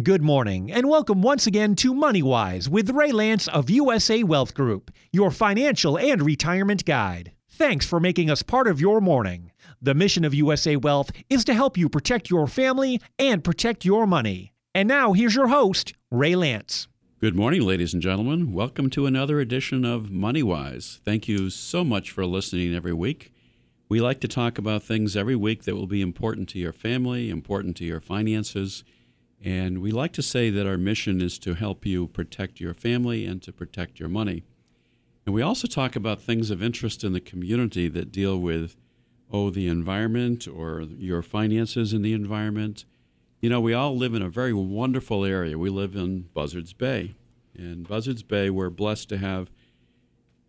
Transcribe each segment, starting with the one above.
Good morning, and welcome once again to MoneyWise with Ray Lance of USA Wealth Group, your financial and retirement guide. Thanks for making us part of your morning. The mission of USA Wealth is to help you protect your family and protect your money. And now here's your host, Ray Lance. Good morning, ladies and gentlemen. Welcome to another edition of MoneyWise. Thank you so much for listening every week. We like to talk about things every week that will be important to your family, important to your finances and we like to say that our mission is to help you protect your family and to protect your money. And we also talk about things of interest in the community that deal with, oh, the environment or your finances in the environment. You know, we all live in a very wonderful area. We live in Buzzards Bay. In Buzzards Bay, we're blessed to have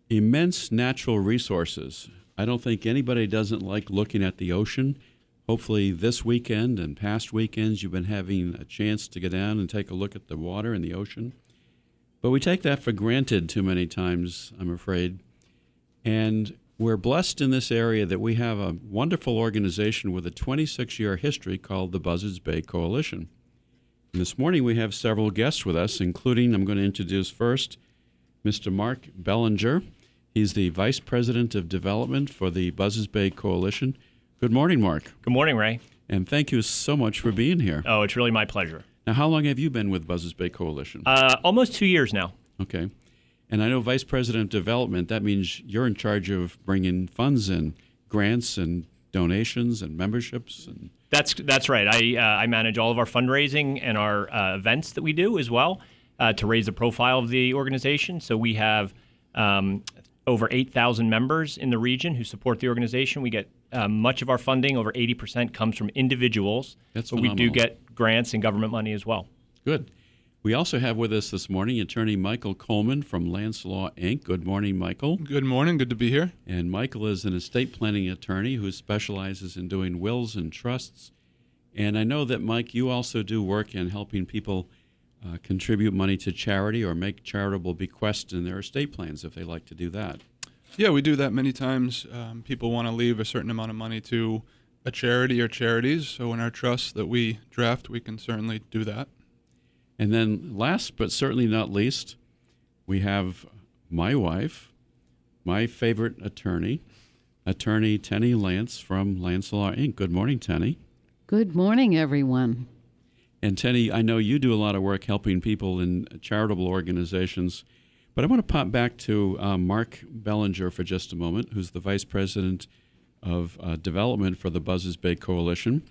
immense natural resources. I don't think anybody doesn't like looking at the ocean hopefully this weekend and past weekends you've been having a chance to get down and take a look at the water and the ocean. But we take that for granted too many times, I'm afraid. And we're blessed in this area that we have a wonderful organization with a 26 year history called the Buzzards Bay Coalition. And this morning we have several guests with us, including I'm going to introduce first Mr. Mark Bellinger. He's the Vice President of Development for the Buzzards Bay Coalition. Good morning, Mark. Good morning, Ray. And thank you so much for being here. Oh, it's really my pleasure. Now, how long have you been with Buzzards Bay Coalition? Uh, almost two years now. Okay. And I know Vice President of Development, that means you're in charge of bringing funds and grants and donations and memberships and that's that's right. I uh, I manage all of our fundraising and our uh, events that we do as well uh, to raise the profile of the organization. So we have um, over 8,000 members in the region who support the organization. We get uh, much of our funding, over 80%, comes from individuals. That's but we do get grants and government money as well. Good. We also have with us this morning attorney Michael Coleman from Lance Law Inc. Good morning, Michael. Good morning. Good to be here. And Michael is an estate planning attorney who specializes in doing wills and trusts. And I know that, Mike, you also do work in helping people uh, contribute money to charity or make charitable bequests in their estate plans if they like to do that. Yeah, we do that many times. Um, people want to leave a certain amount of money to a charity or charities. So in our trust that we draft, we can certainly do that. And then, last but certainly not least, we have my wife, my favorite attorney, attorney Tenny Lance from Lance Law Inc. Good morning, Tenny. Good morning, everyone. And Tenny, I know you do a lot of work helping people in charitable organizations but I want to pop back to uh, Mark Bellinger for just a moment, who's the Vice President of uh, Development for the Buzzards Bay Coalition.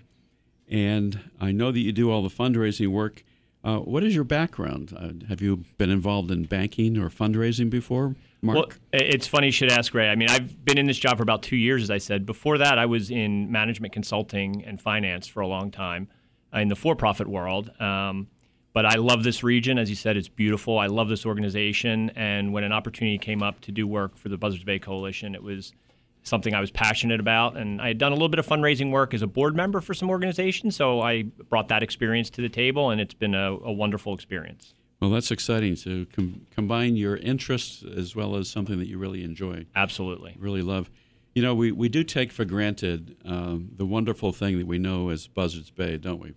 And I know that you do all the fundraising work. Uh, what is your background? Uh, have you been involved in banking or fundraising before, Mark? Well, it's funny you should ask, Ray. I mean, I've been in this job for about two years, as I said. Before that, I was in management consulting and finance for a long time uh, in the for profit world. Um, but I love this region. As you said, it's beautiful. I love this organization. And when an opportunity came up to do work for the Buzzards Bay Coalition, it was something I was passionate about. And I had done a little bit of fundraising work as a board member for some organizations. So I brought that experience to the table, and it's been a, a wonderful experience. Well, that's exciting to com- combine your interests as well as something that you really enjoy. Absolutely. Really love. You know, we, we do take for granted um, the wonderful thing that we know as Buzzards Bay, don't we?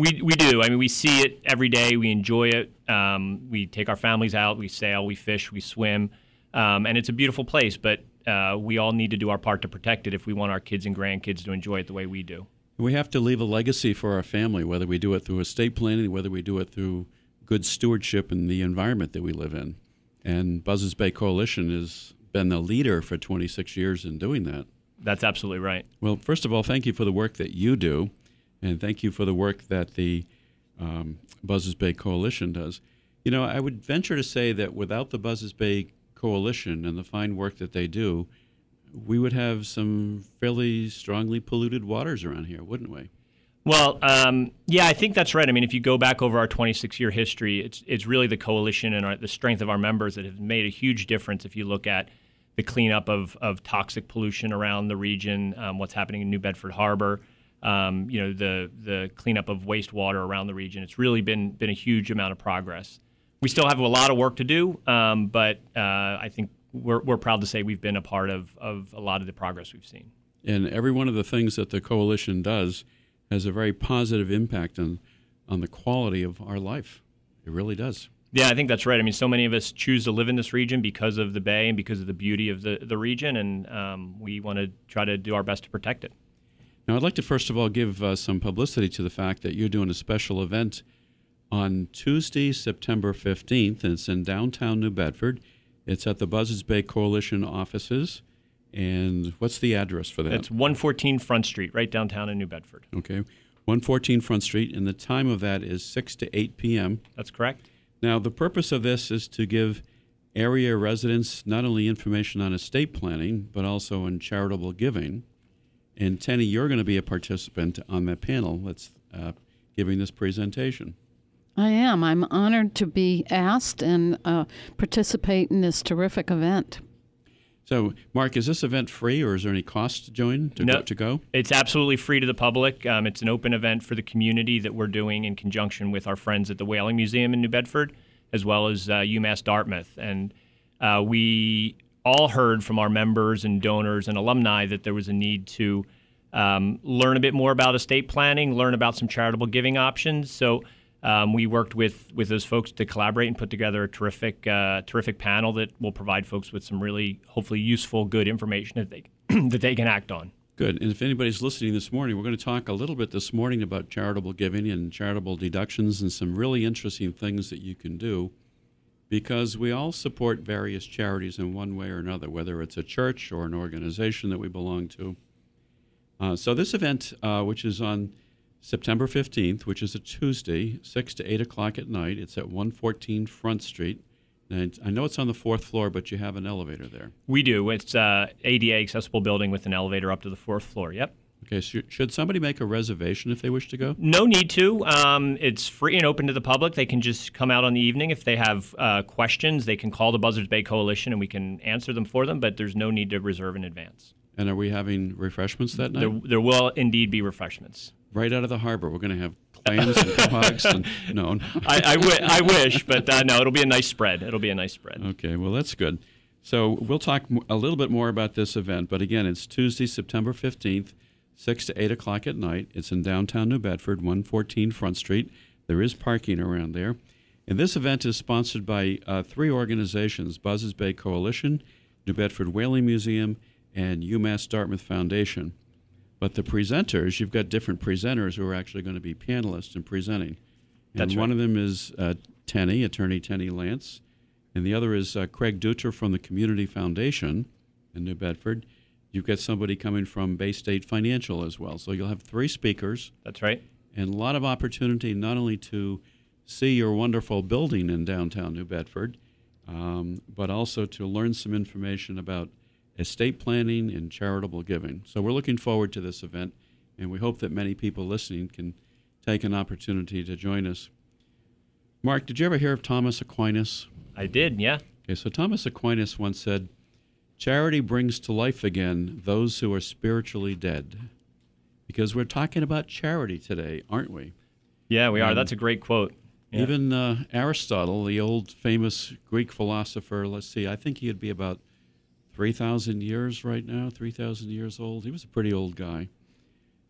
We, we do. I mean, we see it every day. We enjoy it. Um, we take our families out. We sail. We fish. We swim, um, and it's a beautiful place. But uh, we all need to do our part to protect it if we want our kids and grandkids to enjoy it the way we do. We have to leave a legacy for our family, whether we do it through estate planning, whether we do it through good stewardship in the environment that we live in. And Buzzards Bay Coalition has been the leader for 26 years in doing that. That's absolutely right. Well, first of all, thank you for the work that you do. And thank you for the work that the um, Buzzards Bay Coalition does. You know, I would venture to say that without the Buzzards Bay Coalition and the fine work that they do, we would have some fairly strongly polluted waters around here, wouldn't we? Well, um, yeah, I think that's right. I mean, if you go back over our 26 year history, it's, it's really the coalition and our, the strength of our members that have made a huge difference if you look at the cleanup of, of toxic pollution around the region, um, what's happening in New Bedford Harbor um, you know, the the cleanup of wastewater around the region. It's really been been a huge amount of progress. We still have a lot of work to do, um, but uh, I think we're we're proud to say we've been a part of of a lot of the progress we've seen. And every one of the things that the coalition does has a very positive impact on on the quality of our life. It really does. Yeah, I think that's right. I mean, so many of us choose to live in this region because of the bay and because of the beauty of the, the region, and um, we want to try to do our best to protect it. Now, I'd like to first of all give uh, some publicity to the fact that you're doing a special event on Tuesday, September 15th, and it's in downtown New Bedford. It's at the Buzzards Bay Coalition offices. And what's the address for that? It's 114 Front Street, right downtown in New Bedford. Okay. 114 Front Street, and the time of that is 6 to 8 p.m. That's correct. Now, the purpose of this is to give area residents not only information on estate planning, but also on charitable giving. And Tenny, you're going to be a participant on that panel that's uh, giving this presentation. I am. I'm honored to be asked and uh, participate in this terrific event. So, Mark, is this event free or is there any cost to join to, No. go, to go? It's absolutely free to the public. Um, it's an open event for the community that we're doing in conjunction with our friends at the Whaling Museum in New Bedford, as well as uh, UMass Dartmouth. And uh, we all heard from our members and donors and alumni that there was a need to um, learn a bit more about estate planning, learn about some charitable giving options. So um, we worked with with those folks to collaborate and put together a terrific uh, terrific panel that will provide folks with some really hopefully useful, good information that they that they can act on. Good. And if anybody's listening this morning, we're going to talk a little bit this morning about charitable giving and charitable deductions and some really interesting things that you can do because we all support various charities in one way or another, whether it's a church or an organization that we belong to. Uh, so, this event, uh, which is on September 15th, which is a Tuesday, 6 to 8 o'clock at night, it's at 114 Front Street. And I know it's on the fourth floor, but you have an elevator there. We do. It's uh, ADA accessible building with an elevator up to the fourth floor. Yep. Okay, so should somebody make a reservation if they wish to go? No need to. Um, it's free and open to the public. They can just come out on the evening. If they have uh, questions, they can call the Buzzards Bay Coalition and we can answer them for them, but there's no need to reserve in advance. And are we having refreshments that night? There, there will indeed be refreshments. right out of the harbor. We're going to have clams and quahs and no. I, I, wi- I wish, but uh, no, it'll be a nice spread. It'll be a nice spread. Okay, well that's good. So we'll talk a little bit more about this event, but again, it's Tuesday, September fifteenth, six to eight o'clock at night. It's in downtown New Bedford, one fourteen Front Street. There is parking around there, and this event is sponsored by uh, three organizations: Buzzards Bay Coalition, New Bedford Whaling Museum, and UMass Dartmouth Foundation. But the presenters, you've got different presenters who are actually going to be panelists and presenting. And That's one right. of them is uh, Tenny, attorney Tenny Lance, and the other is uh, Craig Dutra from the Community Foundation in New Bedford. You've got somebody coming from Bay State Financial as well. So you'll have three speakers That's right. and a lot of opportunity not only to see your wonderful building in downtown New Bedford, um, but also to learn some information about estate planning and charitable giving. So we're looking forward to this event, and we hope that many people listening can take an opportunity to join us. Mark, did you ever hear of Thomas Aquinas? I did, yeah. Okay, so Thomas Aquinas once said, Charity brings to life again those who are spiritually dead. Because we're talking about charity today, aren't we? Yeah, we are. Um, That's a great quote. Yeah. Even uh, Aristotle, the old famous Greek philosopher, let's see, I think he'd be about 3,000 years right now, 3,000 years old. He was a pretty old guy.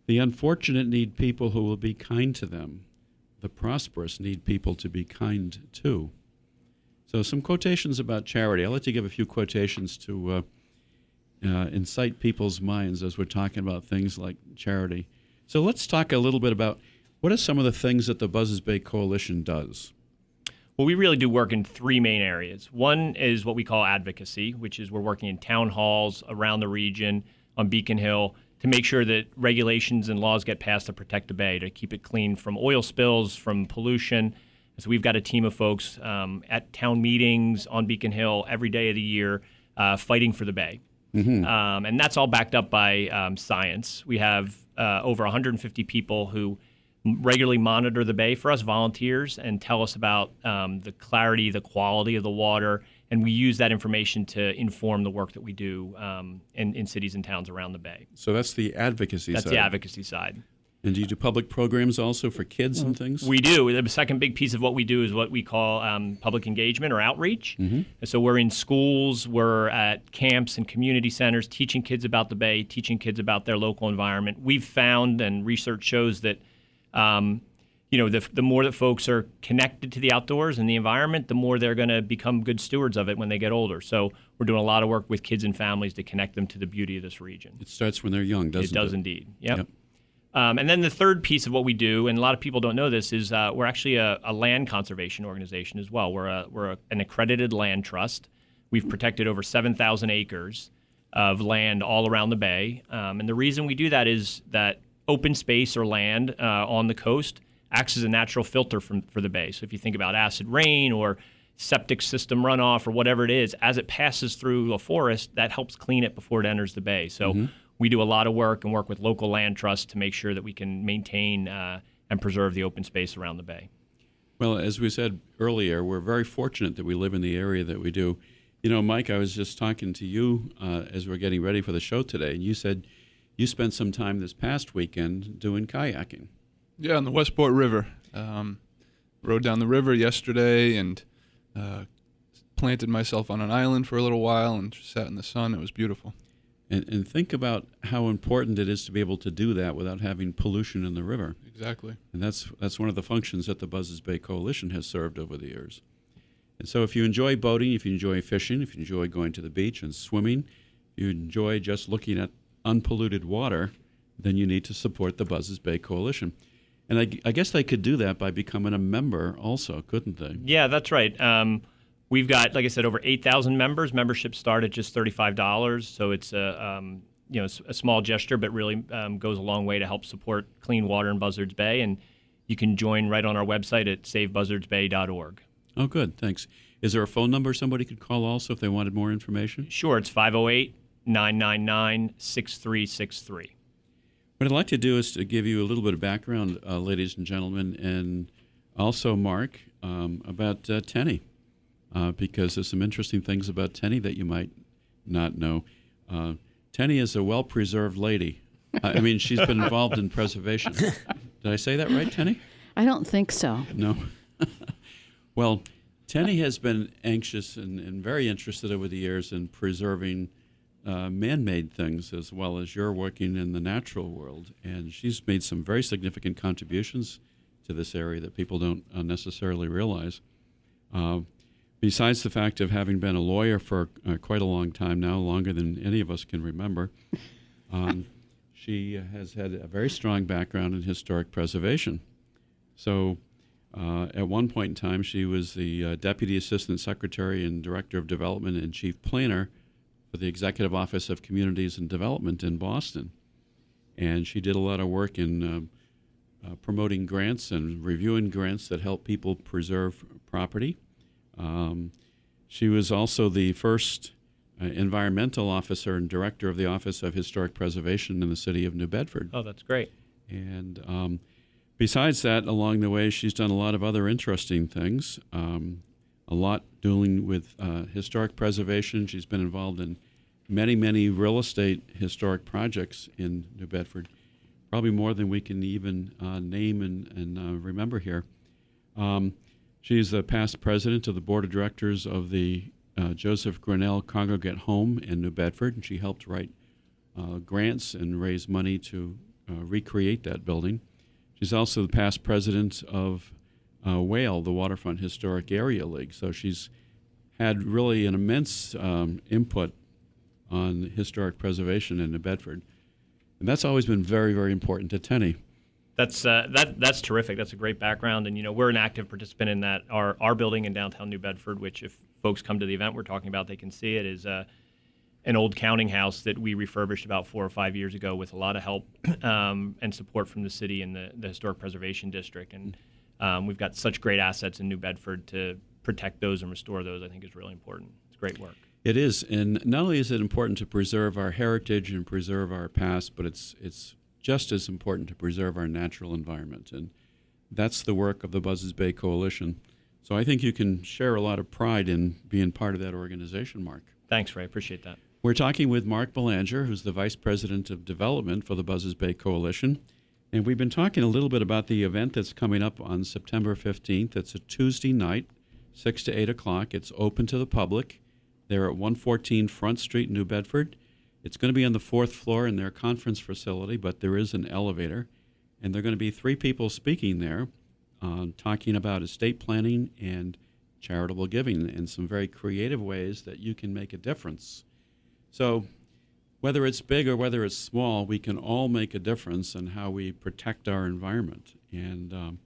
The unfortunate need people who will be kind to them. The prosperous need people to be kind to. So, some quotations about charity. I'll let you give a few quotations to uh, uh, incite people's minds as we're talking about things like charity. So, let's talk a little bit about what are some of the things that the Buzzards Bay Coalition does. Well, we really do work in three main areas. One is what we call advocacy, which is we're working in town halls around the region on Beacon Hill to make sure that regulations and laws get passed to protect the bay, to keep it clean from oil spills, from pollution. So we've got a team of folks um, at town meetings on Beacon Hill every day of the year uh, fighting for the bay. Um, and that's all backed up by um, science. We have uh, over 150 people who regularly monitor the bay for us, volunteers, and tell us about um, the clarity, the quality of the water. And we use that information to inform the work that we do um, in, in cities and towns around the bay. So that's the advocacy That's side. the advocacy side. And do you do public programs also for kids and things? We do. The second big piece of what we do is what we call um, public engagement or outreach. And so we're in schools, we're at camps and community centers teaching kids about the Bay, teaching kids about their local environment. We've found, and research shows that, um, you know, the, the more that folks are connected to the outdoors and the environment, the more they're going to become good stewards of it when they get older. So we're doing a lot of work with kids and families to connect them to the beauty of this region. It starts when they're young, doesn't it? it does indeed. Yep. yep. Um, and then the third piece of what we do, and a lot of people don't know this, is uh, we're actually a, a, land conservation organization as well. We're, a, we're a, an accredited land trust. We've protected over 7,000 acres of land all around the bay. Um, and the reason we do that is that open space or land uh, on the coast acts as a natural filter from, for the bay. So if you think about acid rain or septic system runoff or whatever it is, as it passes through a forest, that helps clean it before it enters the bay. So mm-hmm. We do a lot of work and work with local land trusts to make sure that we can maintain uh, and preserve the open space around the bay. Well, as we said earlier, we're very fortunate that we live in the area that we do. You know, Mike, I was just talking to you uh, as we're getting ready for the show today, and you said you spent some time this past weekend doing kayaking. Yeah, on the Westport River. Um, rode down the river yesterday and uh, planted myself on an island for a little while and sat in the sun. It was beautiful. And, and think about how important it is to be able to do that without having pollution in the river. Exactly. And that's that's one of the functions that the Buzzards Bay Coalition has served over the years. And so, if you enjoy boating, if you enjoy fishing, if you enjoy going to the beach and swimming, if you enjoy just looking at unpolluted water, then you need to support the Buzzards Bay Coalition. And I, I, guess they could do that by becoming a member also, couldn't they? Yeah, that's right. Um, we've got, like I said, over 8,000 members. Membership start at just $35. So it's a, um, you know, a small gesture, but really um, goes a long way to help support clean water in Buzzards Bay. And you can join right on our website at savebuzzardsbay.org. Oh, good. Thanks. Is there a phone number somebody could call also if they wanted more information? Sure. It's 508 999 6363. What I'd like to do is to give you a little bit of background, uh, ladies and gentlemen, and also Mark um, about uh, Tenny, uh, because there's some interesting things about Tenny that you might not know. Uh, Tenny is a well-preserved lady. I mean, she's been involved in preservation. Did I say that right, Tenny? I don't think so. No. well, Tenny has been anxious and, and very interested over the years in preserving uh, man-made things as well as you're working in the natural world, and she's made some very significant contributions to this area that people don't uh, necessarily realize. Uh, besides the fact of having been a lawyer for uh, quite a long time now, longer than any of us can remember, um, she has had a very strong background in historic preservation. So. Uh, at one point in time, she was the uh, Deputy Assistant Secretary and Director of Development and Chief Planner for the Executive Office of Communities and Development in Boston. And she did a lot of work in uh, uh, promoting grants and reviewing grants that help people preserve property. Um, she was also the first uh, environmental officer and director of the Office of Historic Preservation in the city of New Bedford. Oh, that's great. And um, besides that, along the way, she's done a lot of other interesting things. Um, a lot dealing with uh, historic preservation. She's been involved in many, many real estate historic projects in New Bedford, probably more than we can even uh, name and, and uh, remember here. Um, she's the past president of the board of directors of the uh, Joseph Grinnell Congregate Home in New Bedford, and she helped write uh, grants and raise money to uh, recreate that building. She's also the past president of uh, Whale, the Waterfront Historic Area League. So she's had really an immense um, input on historic preservation in New Bedford. And that's always been very, very important to Tenny. That's uh, that that's terrific. That's a great background, and you know we're an active participant in that. Our our building in downtown New Bedford, which if folks come to the event we're talking about, they can see it is uh, an old counting house that we refurbished about four or five years ago with a lot of help um, and support from the city and the, the historic preservation district. And um, we've got such great assets in New Bedford to protect those and restore those. I think is really important. It's great work. It is, and not only is it important to preserve our heritage and preserve our past, but it's it's just as important to preserve our natural environment, and that's the work of the Buzzards Bay Coalition. So I think you can share a lot of pride in being part of that organization, Mark. Thanks, Ray. Appreciate that. We're talking with Mark Belanger, who's the Vice President of Development for the Buzzards Bay Coalition. And we've been talking a little bit about the event that's coming up on September 15th. It's a Tuesday night, 6 to 8 o'clock. It's open to the public. They're at 114 Front Street, New Bedford. It's going to be on the fourth floor in their conference facility, but there is an elevator. And there are going to be three people speaking there uh, talking about estate planning and charitable giving in some very creative ways that you can make a difference. So, whether it's big or whether it's small, we can all make a difference in how we protect our environment. And um,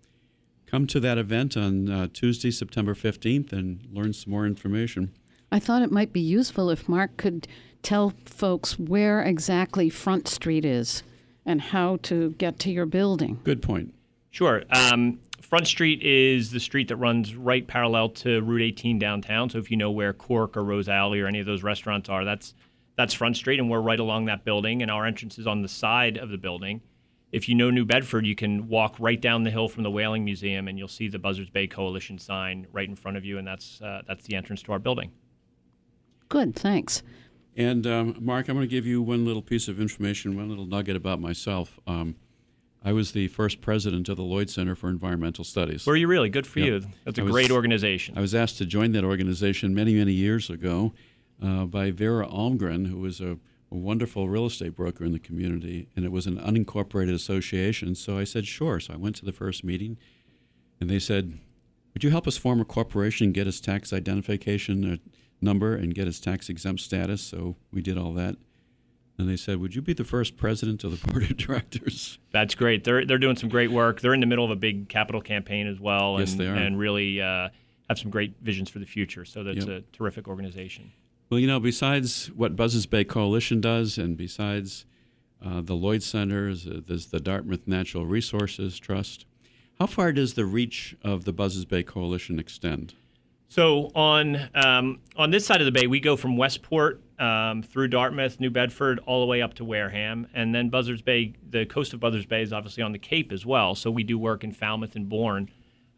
come to that event on uh, Tuesday, September 15th, and learn some more information. I thought it might be useful if Mark could tell folks where exactly Front Street is and how to get to your building. Good point. Sure. Um, Front Street is the street that runs right parallel to Route 18 downtown. So if you know where Cork or Rose Alley or any of those restaurants are, that's that's Front Street, and we're right along that building. And our entrance is on the side of the building. If you know New Bedford, you can walk right down the hill from the Whaling Museum, and you'll see the Buzzards Bay Coalition sign right in front of you, and that's uh, that's the entrance to our building. Good, thanks. And um, Mark, I'm going to give you one little piece of information, one little nugget about myself. Um, I was the first president of the Lloyd Center for Environmental Studies. Were you really? Good for Yep. you. That's a was- great organization. I was asked to join that organization many, many years ago uh, by Vera Almgren, who was a, a wonderful real estate broker in the community, and it was an unincorporated association. So I said, sure. So I went to the first meeting, and they said, would you help us form a corporation, get us tax identification uh, number, and get his tax exempt status? So we did all that. And they said, would you be the first president of the board of directors? That's great. They're they're doing some great work. They're in the middle of a big capital campaign as well, and, Yes, they are. and really uh, have some great visions for the future. So that's Yep. a terrific organization. Well, you know, besides what Buzzards Bay Coalition does, and besides uh, the Lloyd Centers, uh, there's the Dartmouth Natural Resources Trust. How far does the reach of the Buzzards Bay Coalition extend? So on um, on this side of the bay, we go from Westport um, through Dartmouth, New Bedford, all the way up to Wareham, and then Buzzards Bay. The coast of Buzzards Bay is obviously on the Cape as well. So we do work in Falmouth and Bourne.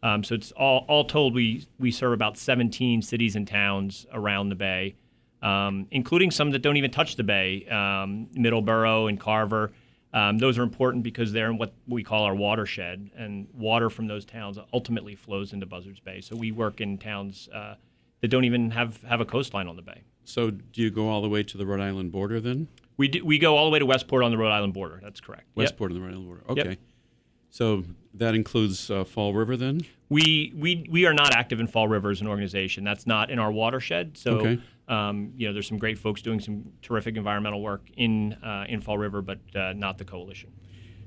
Um, so it's all all told, we we serve about 17 cities and towns around the bay, um, including some that don't even touch the bay, um, Middleborough and Carver. Um, those are important because they're in what we call our watershed, and water from those towns ultimately flows into Buzzards Bay. So we work in towns uh, that don't even have, have a coastline on the bay. So, do you go all the way to the Rhode Island border then? We, do, we go all the way to Westport on the Rhode Island border. That's correct. Yep. Westport and the Rhode Island border. Yep. Okay. So that includes uh, Fall River then? We, we, we are not active in Fall River as an organization. That's not in our watershed. So, Okay. Um, you know, there's some great folks doing some terrific environmental work in, uh, in Fall River, but uh, not the coalition.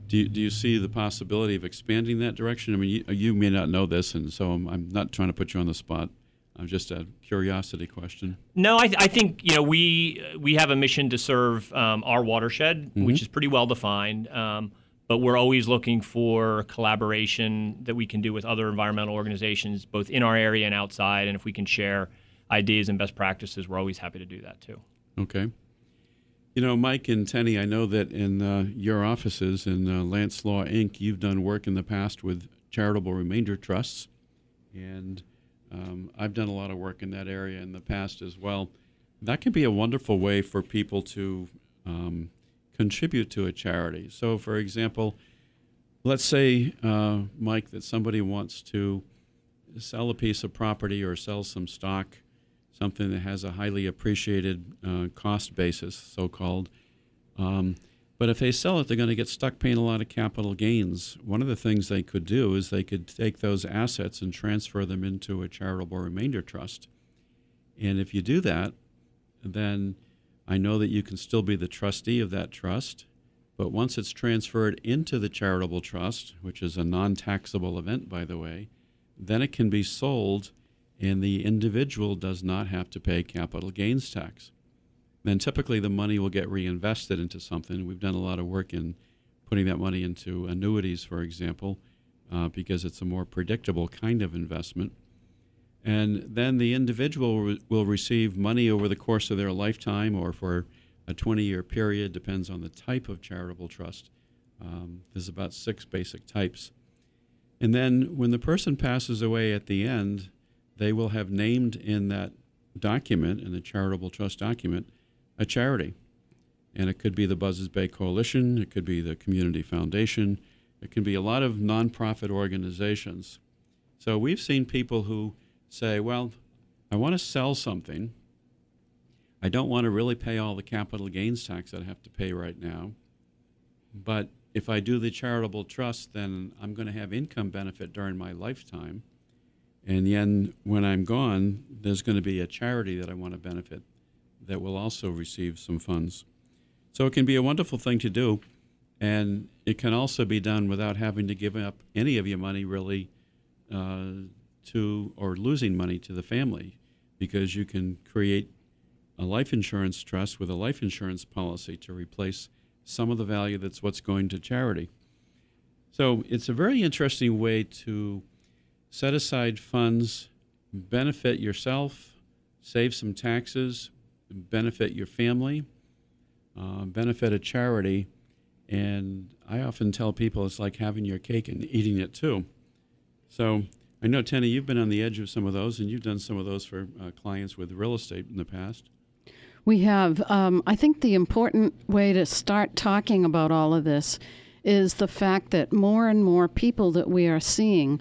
Do you, do you see the possibility of expanding that direction? I mean, you, you may not know this, and so I'm, I'm not trying to put you on the spot. I'm just a curiosity question. No, I, I think you know we we have a mission to serve um, our watershed, which is pretty well defined. Um, but we're always looking for collaboration that we can do with other environmental organizations, both in our area and outside. And if we can share ideas and best practices, we're always happy to do that too. Okay. You know, Mike and Tenny, I know that in uh, your offices in uh, Lance Law Inc., you've done work in the past with charitable remainder trusts, and um, I've done a lot of work in that area in the past as well. That can be a wonderful way for people to um, contribute to a charity. So, for example, let's say, uh, Mike, that somebody wants to sell a piece of property or sell some stock something that has a highly appreciated uh, cost basis, so called. Um, but if they sell it, they're going to get stuck paying a lot of capital gains. One of the things they could do is they could take those assets and transfer them into a charitable remainder trust. And if you do that, then I know that you can still be the trustee of that trust. But once it's transferred into the charitable trust, which is a non taxable event, by the way, then it can be sold and the individual does not have to pay capital gains tax. Then typically the money will get reinvested into something. We've done a lot of work in putting that money into annuities, for example, uh, because it's a more predictable kind of investment. And then the individual re- will receive money over the course of their lifetime or for a 20 year period, depends on the type of charitable trust. Um, there's about six basic types. And then when the person passes away at the end, they will have named in that document, in the charitable trust document, a charity. And it could be the Buzzards Bay Coalition, it could be the Community Foundation, it can be a lot of nonprofit organizations. So we've seen people who say, well, I want to sell something. I don't want to really pay all the capital gains tax that I have to pay right now. But if I do the charitable trust, then I'm going to have income benefit during my lifetime. And then when I'm gone, there's going to be a charity that I want to benefit that will also receive some funds. So it can be a wonderful thing to do. And it can also be done without having to give up any of your money really uh, to, or losing money to the family, because you can create a life insurance trust with a life insurance policy to replace some of the value that's what's going to charity. So it's a very interesting way to set aside funds, benefit yourself, save some taxes, benefit your family, uh, benefit a charity. And I often tell people it's like having your cake and eating it too. So I know, Tenny, you've been on the edge of some of those, and you've done some of those for uh, clients with real estate in the past. We have. Um, I think the important way to start talking about all of this is the fact that more and more people that we are seeing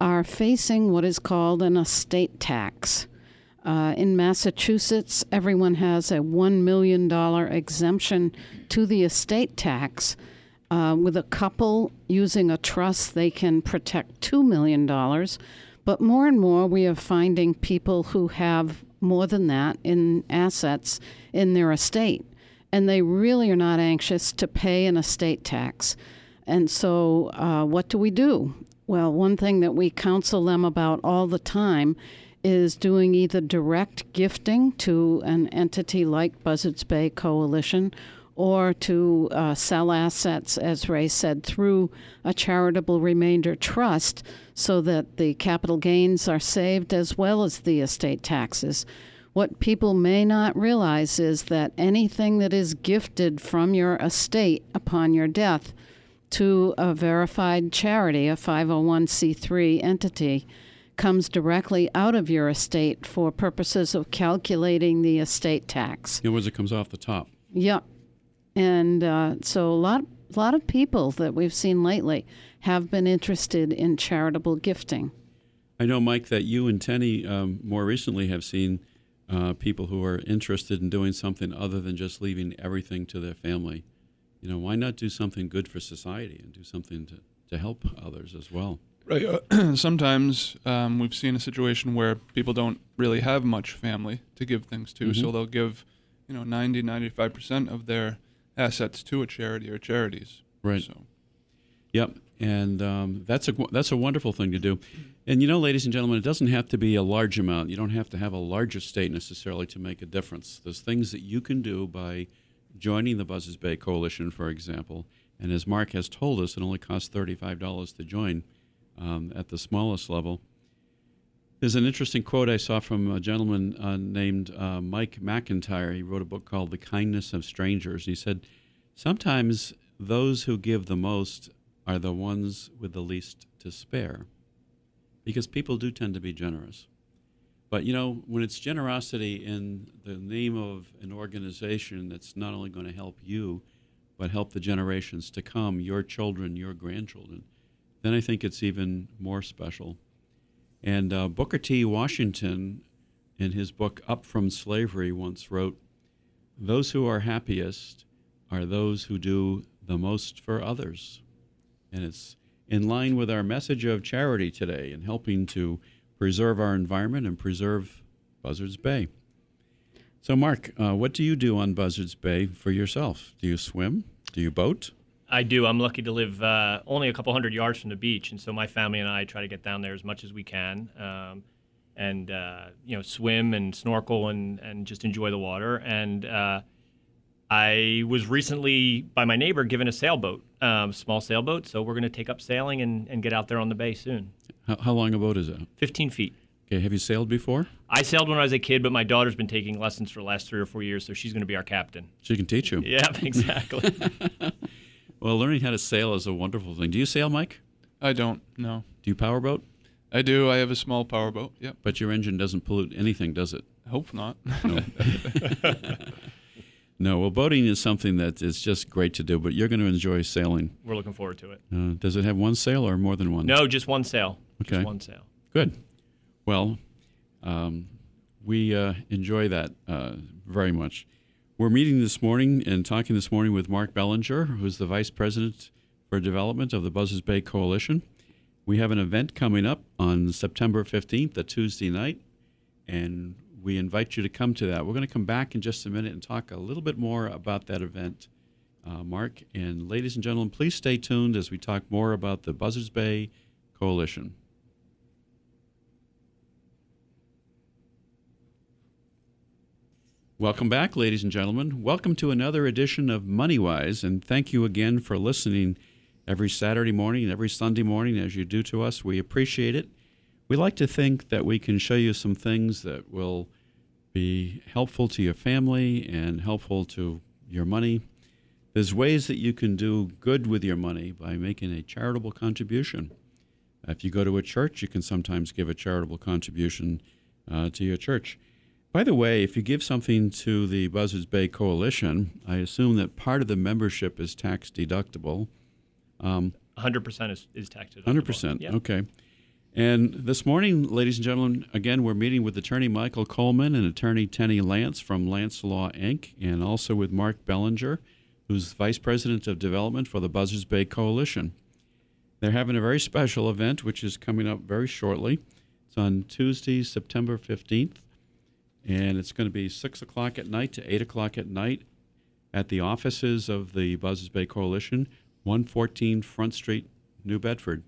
are facing what is called an estate tax. Uh, in Massachusetts, everyone has a $1 million exemption to the estate tax. Uh, with a couple using a trust, they can protect $2 million. But more and more, we are finding people who have more than that in assets in their estate. And they really are not anxious to pay an estate tax. And so, uh, what do we do? Well, one thing that we counsel them about all the time is doing either direct gifting to an entity like Buzzards Bay Coalition or to uh, sell assets, as Ray said, through a charitable remainder trust so that the capital gains are saved as well as the estate taxes. What people may not realize is that anything that is gifted from your estate upon your death to a verified charity, a 501c3 entity, comes directly out of your estate for purposes of calculating the estate tax. In other words, it comes off the top. Yep. And uh, so a lot, a lot of people that we've seen lately have been interested in charitable gifting. I know, Mike, that you and Tenny um, more recently have seen uh, people who are interested in doing something other than just leaving everything to their family. You know, why not do something good for society and do something to, to help others as well? Right. Uh, sometimes um, we've seen a situation where people don't really have much family to give things to, Mm-hmm. so they'll give, you know, 90, 95% of their assets to a charity or charities. Right. So, Yep, and um, that's a that's a wonderful thing to do. And you know, ladies and gentlemen, it doesn't have to be a large amount. You don't have to have a large estate necessarily to make a difference. There's things that you can do by joining the Buzzards Bay Coalition, for example. And as Mark has told us, it only costs thirty-five dollars to join um, at the smallest level. There's an interesting quote I saw from a gentleman uh, named uh, Mike McIntyre. He wrote a book called The Kindness of Strangers. He said, Sometimes those who give the most are the ones with the least to spare. Because people do tend to be generous. But you know, when it's generosity in the name of an organization that's not only going to help you, but help the generations to come, your children, your grandchildren, then I think it's even more special. And uh, Booker T. Washington, in his book Up from Slavery, once wrote Those who are happiest are those who do the most for others. And it's in line with our message of charity today and helping to preserve our environment and preserve Buzzards Bay. So, Mark, uh, what do you do on Buzzards Bay for yourself? Do you swim? Do you boat? I do. I'm lucky to live uh, only a couple hundred yards from the beach, and so my family and I try to get down there as much as we can, um, and uh, you know, swim and snorkel and and just enjoy the water. And uh, I was recently by my neighbor given a sailboat, um, small sailboat. So we're going to take up sailing and, and get out there on the bay soon. How, how long a boat is it? 15 feet. Okay, have you sailed before? I sailed when I was a kid, but my daughter's been taking lessons for the last three or four years, so she's going to be our captain. She can teach you. Yeah, exactly. Well, learning how to sail is a wonderful thing. Do you sail, Mike? I don't, no. Do you powerboat? I do. I have a small powerboat. Yep. But your engine doesn't pollute anything, does it? Hope not. No. no. Well, boating is something that is just great to do, but you're going to enjoy sailing. We're looking forward to it. Uh, does it have one sail or more than one? No, just one sail. Okay. Just one sail. Good. Well, um, we uh, enjoy that uh, very much. We're meeting this morning and talking this morning with Mark Bellinger, who's the Vice President for development of the Buzzards Bay Coalition. We have an event coming up on September 15th, a Tuesday night, and we invite you to come to that. We're going to come back in just a minute and talk a little bit more about that event, uh, Mark. And ladies and gentlemen, please stay tuned as we talk more about the Buzzards Bay Coalition. Welcome back, ladies and gentlemen. Welcome to another edition of MoneyWise, and thank you again for listening every Saturday morning and every Sunday morning as you do to us. We appreciate it. We like to think that we can show you some things that will be helpful to your family and helpful to your money. There's ways that you can do good with your money by making a charitable contribution. If you go to a church, you can sometimes give a charitable contribution uh, to your church. By the way, if you give something to the Buzzards Bay Coalition, I assume that part of the membership is tax deductible. Um, 100% is, is tax deductible. 100%. Yep. Okay. And this morning, ladies and gentlemen, again, we're meeting with attorney Michael Coleman and attorney Tenny Lance from Lance Law Inc., and also with Mark Bellinger, who's vice president of development for the Buzzards Bay Coalition. They're having a very special event, which is coming up very shortly. It's on Tuesday, September 15th and it's going to be 6 o'clock at night to 8 o'clock at night at the offices of the Buzzards Bay Coalition, 114 Front Street, New Bedford.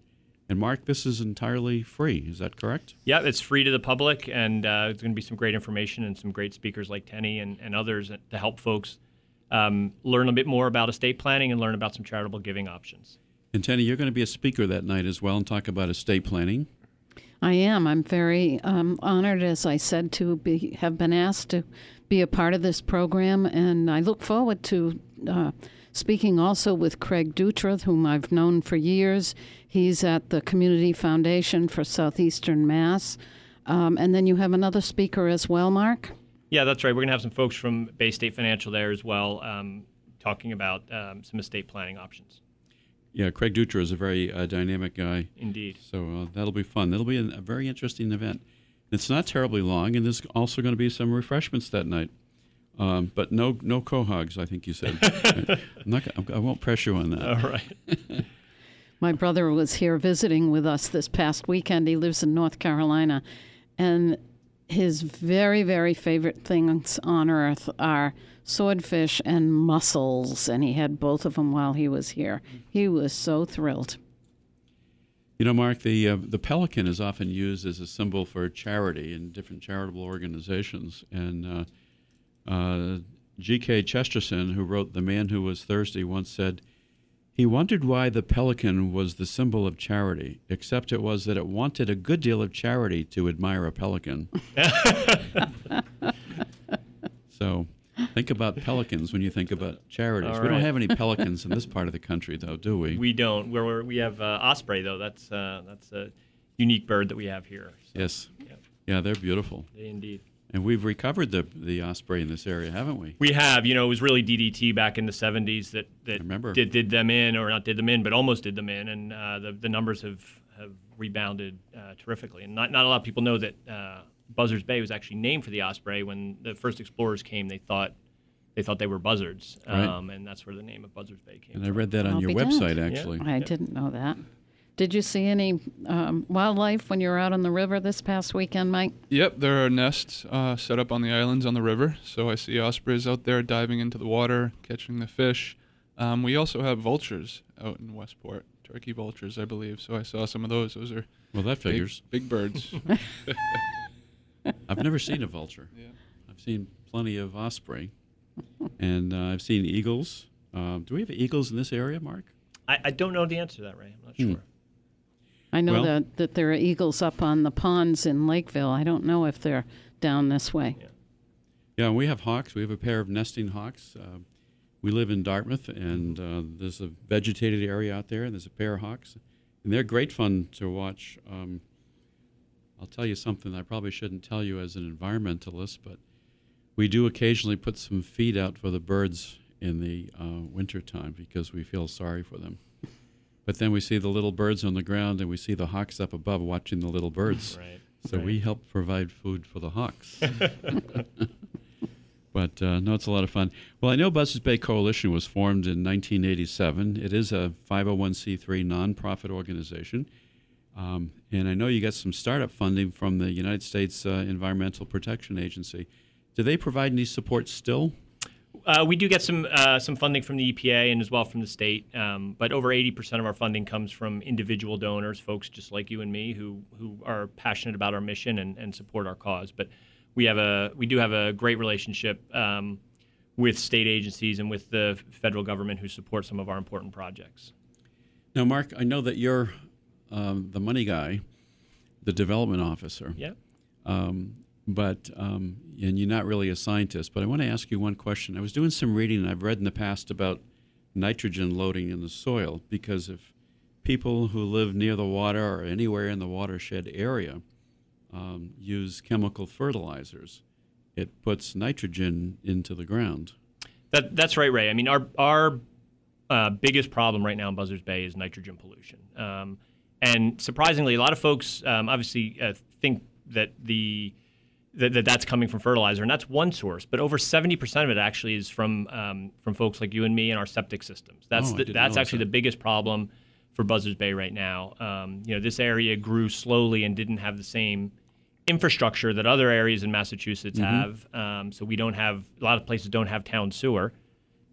And Mark, this is entirely free. Is that correct? Yeah, it's free to the public, and uh, there's going to be some great information and some great speakers like Tenny and, and others to help folks um, learn a bit more about estate planning and learn about some charitable giving options. And Tenny, you're going to be a speaker that night as well and talk about estate planning. I am. I'm very um, honored, as I said, to be have been asked to be a part of this program, and I look forward to uh, speaking also with Craig Dutra, whom I've known for years. He's at the Community Foundation for Southeastern Mass, um, and then you have another speaker as well, Mark. Yeah, that's right. We're going to have some folks from Bay State Financial there as well, um, talking about um, some estate planning options. Yeah, Craig Dutra is a very uh, dynamic guy. Indeed. So uh, that'll be fun. That'll be a, a very interesting event. It's not terribly long, and there's also going to be some refreshments that night. Um, but no, no quahogs. I think you said. I'm not, I won't press you on that. All right. My brother was here visiting with us this past weekend. He lives in North Carolina, and his very, very favorite things on earth are swordfish and mussels, and he had both of them while he was here. He was so thrilled. You know, Mark, the uh, the pelican is often used as a symbol for charity in different charitable organizations, and uh, uh, G.K. Chesterton, who wrote *The Man Who Was Thursday*, once said. He wondered why the pelican was the symbol of charity, except it was that it wanted a good deal of charity to admire a pelican. so think about pelicans when you think about charities. we don't have any pelicans in this part of the country, though, do we? We don't. Where we're, we have uh, osprey, though. That's uh, that's a unique bird that we have here. So, yes. Yeah. yeah, they're beautiful. They indeed. And we've recovered the the osprey in this area, haven't we? We have. You know, it was really DDT back in the 70s that that did, did them in, or not did them in, but almost did them in, and uh, the the numbers have have rebounded uh, terrifically. And not not a lot of people know that uh, Buzzards Bay was actually named for the osprey. When the first explorers came, they thought they thought they were buzzards, right. um, and that's where the name of Buzzards Bay came. And from. I read that on I'll your website, actually. Yeah. I didn't know that. Did you see any um, wildlife when you were out on the river this past weekend, Mike? Yep, there are nests uh, set up on the islands on the river. So I see ospreys out there diving into the water, catching the fish. Um, we also have vultures out in Westport, turkey vultures, I believe. So I saw some of those. Those are well, that figures big, big birds. I've never seen a vulture. Yeah. I've seen plenty of osprey, and uh, I've seen eagles. Uh, do we have eagles in this area, Mark? I, I, don't know the answer to that, Ray. I'm not hmm. sure. I know well, that, that there are eagles up on the ponds in Lakeville. I don't know if they're down this way. Yeah, yeah we have hawks. We have a pair of nesting hawks. Uh, we live in Dartmouth, and uh, there's a vegetated area out there, and there's a pair of hawks. And they're great fun to watch. Um, I'll tell you something I probably shouldn't tell you as an environmentalist, but we do occasionally put some feed out for the birds in the uh, wintertime because we feel sorry for them. But then we see the little birds on the ground and we see the hawks up above watching the little birds. Right. So right. we help provide food for the hawks. But uh, no, it's a lot of fun. Well, I know Buzzards Bay Coalition was formed in 1987. It is a 501c3 nonprofit organization. Um, and I know you got some startup funding from the United States uh, Environmental Protection Agency. Do they provide any support still? Uh, we do get some uh, some funding from the EPA and as well from the state, um, but over 80% of our funding comes from individual donors, folks just like you and me, who who are passionate about our mission and, and support our cause. But we have a we do have a great relationship um, with state agencies and with the federal government who support some of our important projects. Now, Mark, I know that you're um, the money guy, the development officer. Yeah. Um, but um, and you're not really a scientist. But I want to ask you one question. I was doing some reading, and I've read in the past about nitrogen loading in the soil because if people who live near the water or anywhere in the watershed area um, use chemical fertilizers, it puts nitrogen into the ground. That, that's right, Ray. I mean, our our uh, biggest problem right now in Buzzards Bay is nitrogen pollution. Um, and surprisingly, a lot of folks um, obviously uh, think that the that, that, that's coming from fertilizer, and that's one source. But over seventy percent of it actually is from um, from folks like you and me and our septic systems. That's Oh, the, that's actually that. the biggest problem for Buzzards Bay right now. Um, you know, this area grew slowly and didn't have the same infrastructure that other areas in Massachusetts have. Um, so we don't have a lot of places don't have town sewer.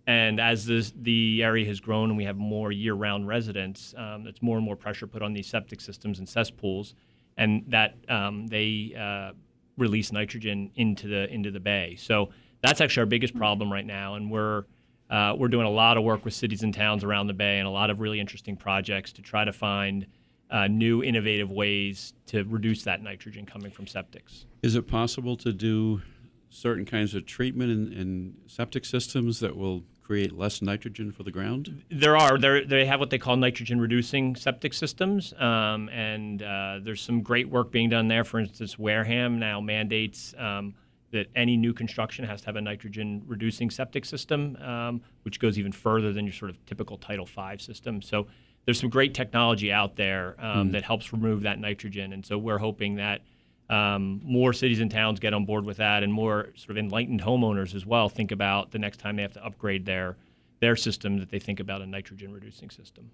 And as this, the area has grown and we have more year-round residents, um, there's more and more pressure put on these septic systems and cesspools, and that um, they uh, release nitrogen into the into the bay. So that's actually our biggest problem right now, and we're uh, we're doing a lot of work with cities and towns around the bay and a lot of really interesting projects to try to find uh, new innovative ways to reduce that nitrogen coming from septics. Is it possible to do certain kinds of treatment in, in septic systems that will create less nitrogen for the ground? There are there they have what they call nitrogen reducing septic systems, um, and uh, there's some great work being done there. For instance, Wareham now mandates um, that any new construction has to have a nitrogen reducing septic system, um, which goes even further than your sort of typical Title V system. So there's some great technology out there um, that helps remove that nitrogen, and so we're hoping that. Um, more cities and towns get on board with that, and more sort of enlightened homeowners as well think about the next time they have to upgrade their their system that they think about a nitrogen reducing system.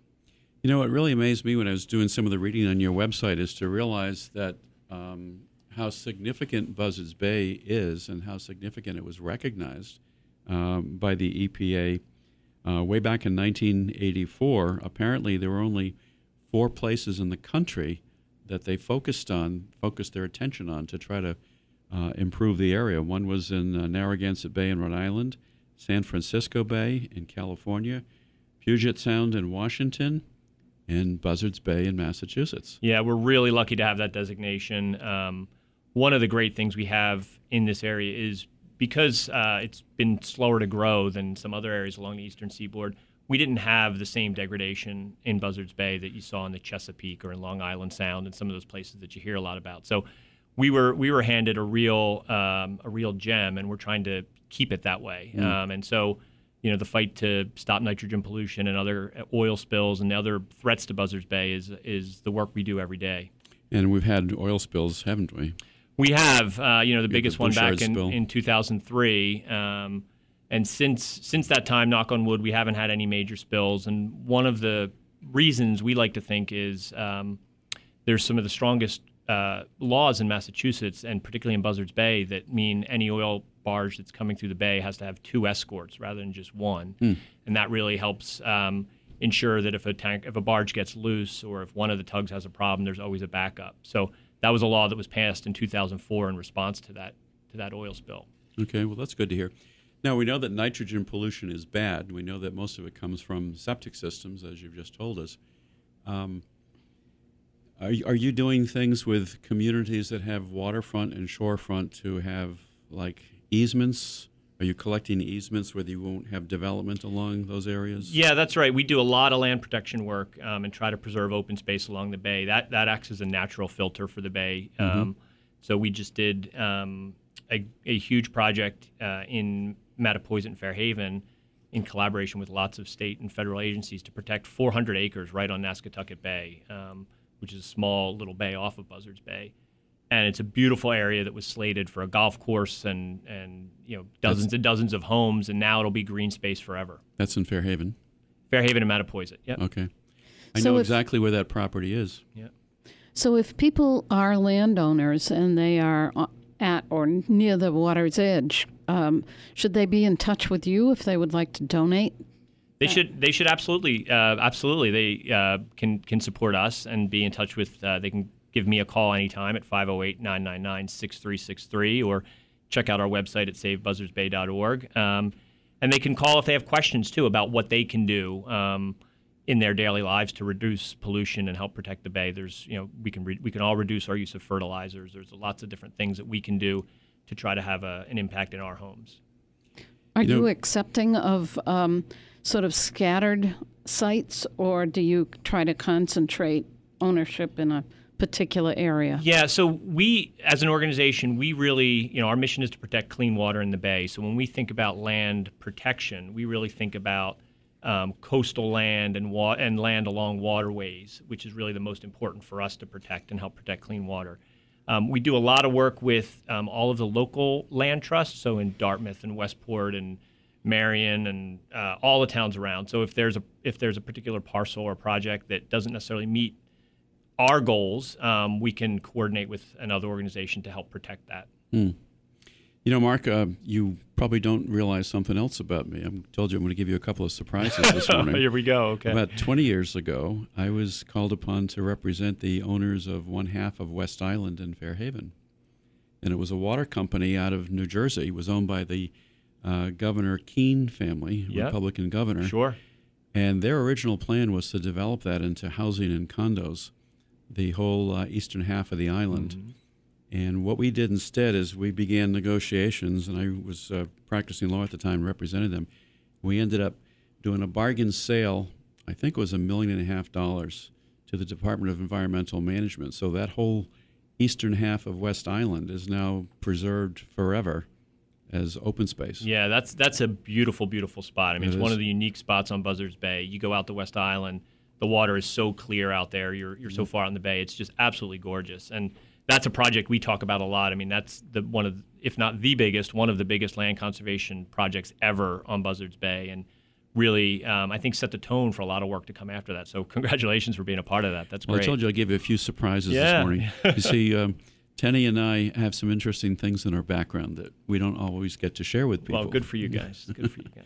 You know, what really amazed me when I was doing some of the reading on your website is to realize that um, how significant Buzzards Bay is and how significant it was recognized um, by the EPA. Uh, way back in 1984, apparently there were only four places in the country that they focused on, focused their attention on to try to uh, improve the area. One was in uh, Narragansett Bay in Rhode Island, San Francisco Bay in California, Puget Sound in Washington, and Buzzards Bay in Massachusetts. Yeah, we're really lucky to have that designation. Um, one of the great things we have in this area is because uh, it's been slower to grow than some other areas along the eastern seaboard. We didn't have the same degradation in Buzzards Bay that you saw in the Chesapeake or in Long Island Sound and some of those places that you hear a lot about. So we were we were handed a real um, a real gem, and we're trying to keep it that way. Um, and so, you know, the fight to stop nitrogen pollution and other oil spills and other threats to Buzzards Bay is is the work we do every day. And we've had oil spills, haven't we? We have, uh, you know, the the biggest one back in, spill. in 2003. Um, and since since that time, knock on wood, we haven't had any major spills. And one of the reasons we like to think is um, there's some of the strongest uh, laws in Massachusetts, and particularly in Buzzards Bay, that mean any oil barge that's coming through the bay has to have two escorts rather than just one. And that really helps um, ensure that if a tank, if a barge gets loose, or if one of the tugs has a problem, there's always a backup. So that was a law that was passed in 2004 in response to that to that oil spill. Okay, well, that's good to hear. Now, we know that nitrogen pollution is bad. We know that most of it comes from septic systems, as you've just told us. Um, are, you- are you doing things with communities that have waterfront and shorefront to have like easements? Are you collecting easements where you won't have development along those areas? Yeah, that's right. We do a lot of land protection work um, and try to preserve open space along the bay. That that acts as a natural filter for the bay. Um, so we just did um, a, a huge project uh, in Mattapoisett and Fairhaven in collaboration with lots of state and federal agencies to protect 400 acres right on Nasketucket Bay, um, which is a small little bay off of Buzzards Bay. and it's a beautiful area that was slated for a golf course and and you know dozens and dozens of homes, and now it'll be green space forever. That's in Fairhaven. Fairhaven and Mattapoisett. Yep. Okay. I So know if- exactly where that property is. Yeah. So if people are landowners and they are uh, at or near the water's edge, um, should they be in touch with you if they would like to donate? They should. They should absolutely, uh, absolutely. They uh, can can support us and be in touch with. Uh, they can give me a call anytime at 508-999-6363 or check out our website at savebuzzardsbay.org. Um, and they can call if they have questions too about what they can do um, in their daily lives to reduce pollution and help protect the bay. There's, you know, we can re- we can all reduce our use of fertilizers. There's lots of different things that we can do to try to have a, an impact in our homes. Are You you, accepting of um, sort of scattered sites, or do you try to concentrate ownership in a particular area? Yeah, so we, as an organization, we really, you know, our mission is to protect clean water in the bay. So when we think about land protection, we really think about um, coastal land and wa- and land along waterways, which is really the most important for us to protect and help protect clean water. Um, we do a lot of work with um, all of the local land trusts, so in Dartmouth and Westport and Marion and uh, all the towns around. So if there's a if there's a particular parcel or project that doesn't necessarily meet our goals, um, we can coordinate with another organization to help protect that. You know, Mark, uh, you probably don't realize something else about me. I told you I'm going to give you a couple of surprises this morning. Here we go. Okay. About 20 years ago, I was called upon to represent the owners of one half of West Island in Fairhaven. And it was a water company out of New Jersey. It was owned by the uh, Governor Kean family, Yep. Republican governor. sure. And their original plan was to develop that into housing and condos, the whole uh, eastern half of the island. And what we did instead is we began negotiations, and I was uh, practicing law at the time, represented them. We ended up doing a bargain sale, I think it was a million and a half dollars, to the Department of Environmental Management. So that whole eastern half of West Island is now preserved forever as open space. Yeah, that's that's a beautiful, beautiful spot. I mean, It it's one of the unique spots on Buzzards Bay. You go out to West Island, the water is so clear out there. You're you're Mm-hmm. so far out in the bay. It's just absolutely gorgeous. And that's a project we talk about a lot. I mean, that's the one of, if not the biggest, one of the biggest land conservation projects ever on Buzzards Bay. And really, um, I think set the tone for a lot of work to come after that. So congratulations for being a part of that. That's Well, great. I told you I gave you a few surprises Yeah. this morning. you see, um, Tenny and I have some interesting things in our background that we don't always get to share with people. well, good for you guys. Good for you guys.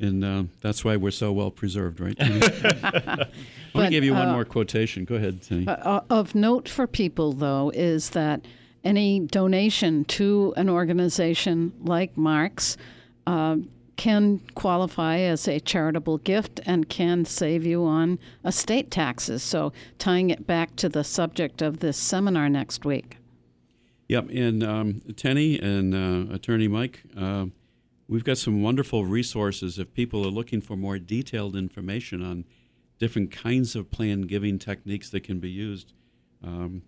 And uh, that's why we're so well preserved, right, Tenny? Let me But, give you one uh, more quotation. Go ahead, Tenny. Uh, of note for people, though, is that any donation to an organization like Mark's uh, can qualify as a charitable gift and can save you on estate taxes. So, tying it back to the subject of this seminar next week. Yep, and um, Tenny and uh, Attorney Mike, uh, we've got some wonderful resources if people are looking for more detailed information on different kinds of plan giving techniques that can be used. Um,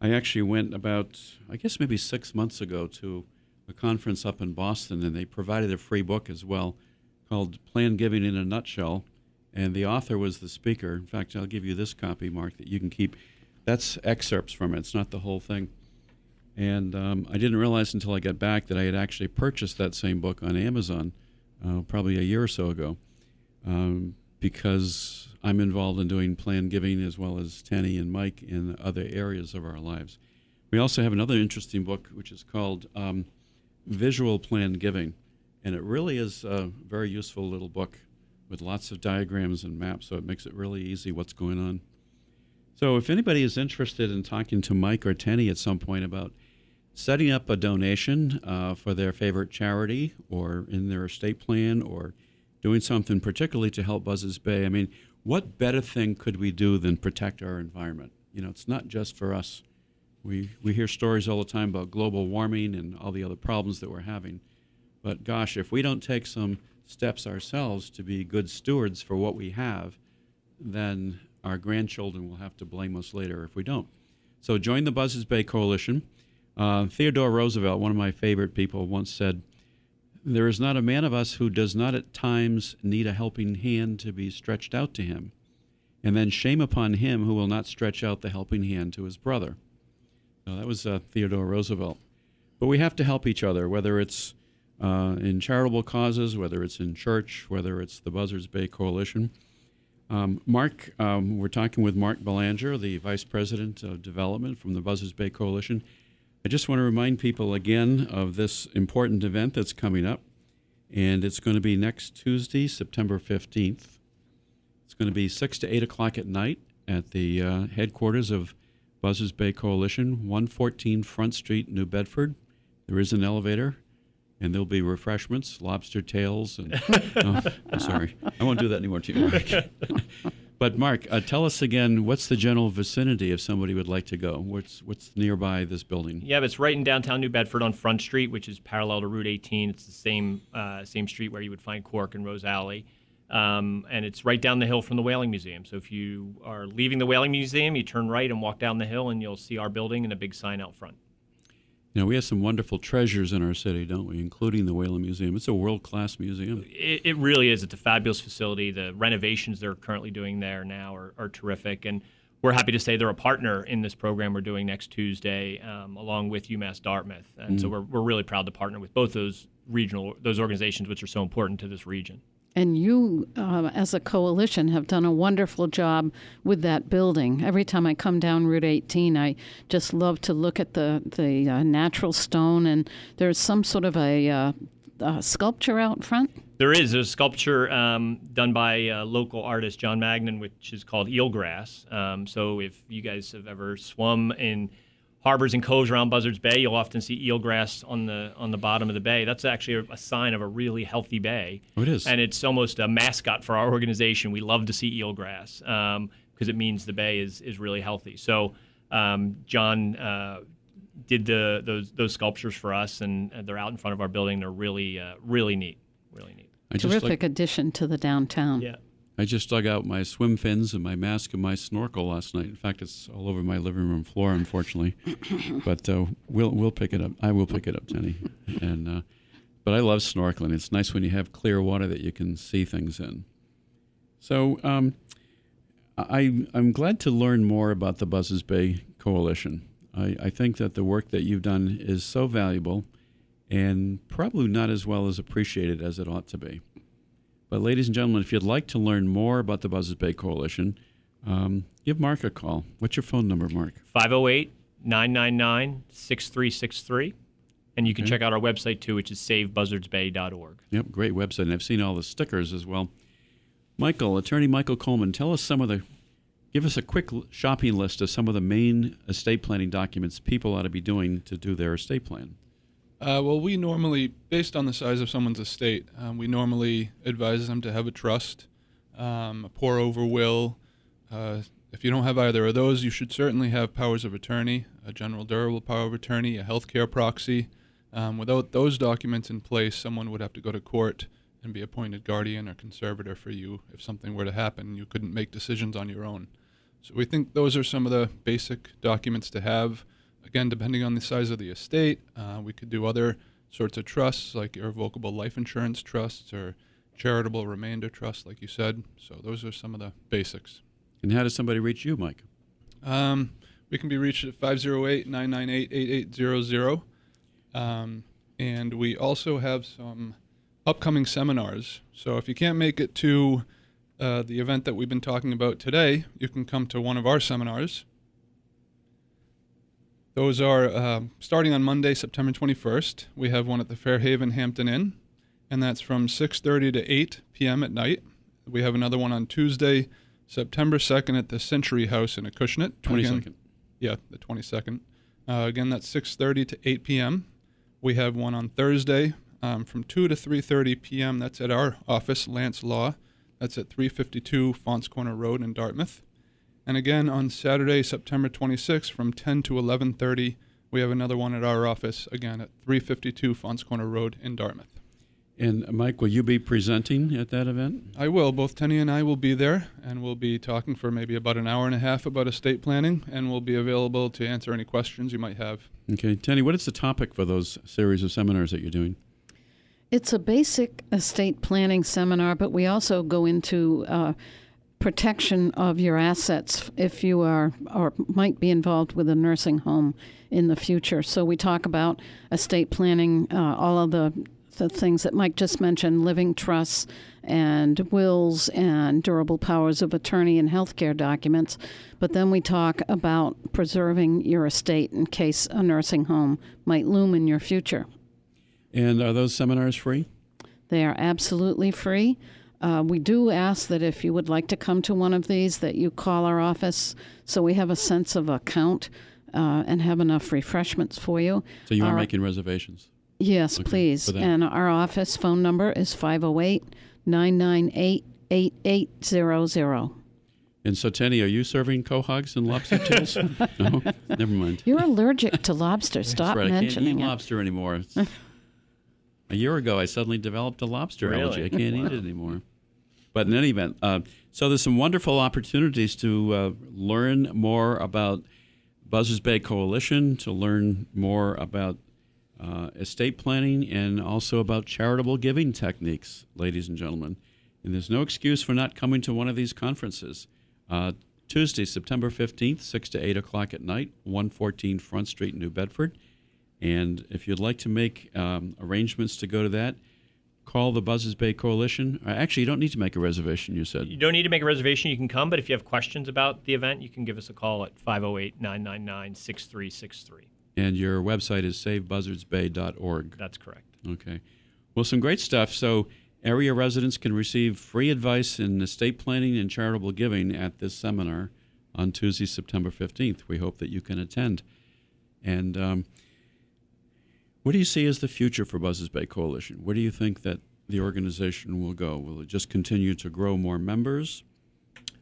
I actually went about, I guess maybe six months ago to a conference up in Boston, and they provided a free book as well called Plan Giving in a Nutshell. And the author was the speaker. In fact, I'll give you this copy, Mark, that you can keep. That's excerpts from it, it's not the whole thing. And um, I didn't realize until I got back that I had actually purchased that same book on Amazon uh, probably a year or so ago um, because I'm involved in doing plan giving as well as Tanny and Mike in other areas of our lives. We also have another interesting book which is called um, Visual Plan Giving. And it really is a very useful little book with lots of diagrams and maps, so it makes it really easy what's going on. So, if anybody is interested in talking to Mike or Tenny at some point about setting up a donation uh, for their favorite charity or in their estate plan or doing something particularly to help Buzzards Bay, I mean, what better thing could we do than protect our environment? You know, it's not just for us. We, we hear stories all the time about global warming and all the other problems that we're having. But gosh, if we don't take some steps ourselves to be good stewards for what we have, then our grandchildren will have to blame us later if we don't. So join the Buzzards Bay Coalition. Uh, Theodore Roosevelt, one of my favorite people, once said, There is not a man of us who does not at times need a helping hand to be stretched out to him, and then shame upon him who will not stretch out the helping hand to his brother. So that was uh, Theodore Roosevelt. But we have to help each other, whether it's uh, in charitable causes, whether it's in church, whether it's the Buzzards Bay Coalition. Um, Mark, um, we're talking with Mark Belanger, the Vice President of Development from the Buzzards Bay Coalition. I just want to remind people again of this important event that's coming up, and it's going to be next Tuesday, September 15th. It's going to be 6 to 8 o'clock at night at the uh, headquarters of Buzzards Bay Coalition, 114 Front Street, New Bedford. There is an elevator, and there'll be refreshments, lobster tails, and oh, I'm sorry, I won't do that anymore to you. but Mark, uh, tell us again, what's the general vicinity if somebody would like to go? What's what's nearby this building? Yeah, it's right in downtown New Bedford on Front Street, which is parallel to Route 18. It's the same uh, same street where you would find Cork and Rose Alley. Um, and it's right down the hill from the Whaling Museum. So if you are leaving the Whaling Museum, you turn right and walk down the hill, and you'll see our building and a big sign out front. You know, we have some wonderful treasures in our city, don't we? Including the Whaling Museum. It's a world-class museum. It, it, really is. It's a fabulous facility. The renovations they're currently doing there now are, are terrific, and we're happy to say they're a partner in this program we're doing next Tuesday, um, along with UMass Dartmouth. And mm. so we're, we're really proud to partner with both those regional those organizations, which are so important to this region. And you, uh, as a coalition, have done a wonderful job with that building. Every time I come down Route 18, I just love to look at the the uh, natural stone, and there's some sort of a, uh, a sculpture out front. There is. A sculpture um, done by uh, local artist John Magnan, which is called eelgrass. Um, so if you guys have ever swum in harbors and coves around Buzzards Bay, you'll often see eelgrass on the on the bottom of the bay. That's actually a, a sign of a really healthy bay. Oh, it is, and it's almost a mascot for our organization. We love to see eelgrass because um, it means the bay is is really healthy. So um, John. Uh, did the those those sculptures for us, and they're out in front of our building. They're really uh, really neat, really neat. Terrific like, addition to the downtown. Yeah. I just dug out my swim fins and my mask and my snorkel last night. In fact, it's all over my living room floor, unfortunately. but uh, we'll we'll pick it up. I will pick it up, Tenny. And uh, but I love snorkeling. It's nice when you have clear water that you can see things in. So um, I I'm glad to learn more about the Buzzards Bay Coalition. I, I think that the work that you've done is so valuable, and probably not as well as appreciated as it ought to be. But, ladies and gentlemen, if you'd like to learn more about the Buzzards Bay Coalition, um, give Mark a call. What's your phone number, Mark? 508 999 6363. And you can okay. check out our website too, which is savebuzzardsbay.org. Yep, great website. And I've seen all the stickers as well. Michael, attorney Michael Coleman, tell us some of the, give us a quick shopping list of some of the main estate planning documents people ought to be doing to do their estate plan. Uh, well, we normally, based on the size of someone's estate, um, we normally advise them to have a trust, um, a pour over will. Uh, if you don't have either of those, you should certainly have powers of attorney, a general durable power of attorney, a healthcare proxy. Um, without those documents in place, someone would have to go to court and be appointed guardian or conservator for you if something were to happen. You couldn't make decisions on your own. So we think those are some of the basic documents to have again, depending on the size of the estate, uh, we could do other sorts of trusts like irrevocable life insurance trusts or charitable remainder trusts, like you said. So those are some of the basics. And how does somebody reach you, Mike? Um, we can be reached at 508 998 8800. Um, and we also have some upcoming seminars. So if you can't make it to uh, the event that we've been talking about today, you can come to one of our seminars. Those are uh, starting on Monday, September 21st. We have one at the Fairhaven Hampton Inn, and that's from 6:30 to 8 p.m. at night. We have another one on Tuesday, September 2nd at the Century House in Acushnet. 22nd. Yeah, the 22nd. Uh, again, that's 6:30 to 8 p.m. We have one on Thursday um, from 2 to 3:30 p.m. That's at our office, Lance Law. That's at 352 Faunce Corner Road in Dartmouth. And again on Saturday, September 26th from 10 to 11:30, we have another one at our office again at 352 Faunce Corner Road in Dartmouth. And Mike, will you be presenting at that event? I will. Both Tenny and I will be there, and we'll be talking for maybe about an hour and a half about estate planning, and we'll be available to answer any questions you might have. Okay, Tenny, what is the topic for those series of seminars that you're doing? It's a basic estate planning seminar, but we also go into uh, protection of your assets if you are or might be involved with a nursing home in the future. So we talk about estate planning, uh, all of the the things that Mike just mentioned, living trusts and wills and durable powers of attorney and healthcare documents. But then we talk about preserving your estate in case a nursing home might loom in your future. And are those seminars free? They are absolutely free. Uh, we do ask that if you would like to come to one of these, that you call our office so we have a sense of a count uh, and have enough refreshments for you. So you are Our- making reservations. Yes, Okay, please. And our office phone number is 508 998 8800. And so, Tenny, are you serving quahogs and lobster tails? no, never mind. You're allergic to lobster. Stop right. I can't mentioning eat it. lobster anymore. A year ago, I suddenly developed a lobster Really? allergy. I can't eat it anymore. But in any event, uh, so there's some wonderful opportunities to uh, learn more about Buzzards Bay Coalition, to learn more about uh, estate planning, and also about charitable giving techniques, ladies and gentlemen. And there's no excuse for not coming to one of these conferences. Uh, Tuesday, September 15th, 6 to 8 o'clock at night, 114 Front Street, New Bedford. And if you'd like to make um, arrangements to go to that, call the Buzzards Bay Coalition. Uh, Actually, you don't need to make a reservation, you said. You don't need to make a reservation. You can come, but if you have questions about the event, you can give us a call at 508 999 6363. And your website is savebuzzardsbay.org. That's correct. Okay. Well, some great stuff. So, area residents can receive free advice in estate planning and charitable giving at this seminar on Tuesday, September 15th. We hope that you can attend. And um, what do you see as the future for Buzzards Bay Coalition? Where do you think that the organization will go? Will it just continue to grow more members?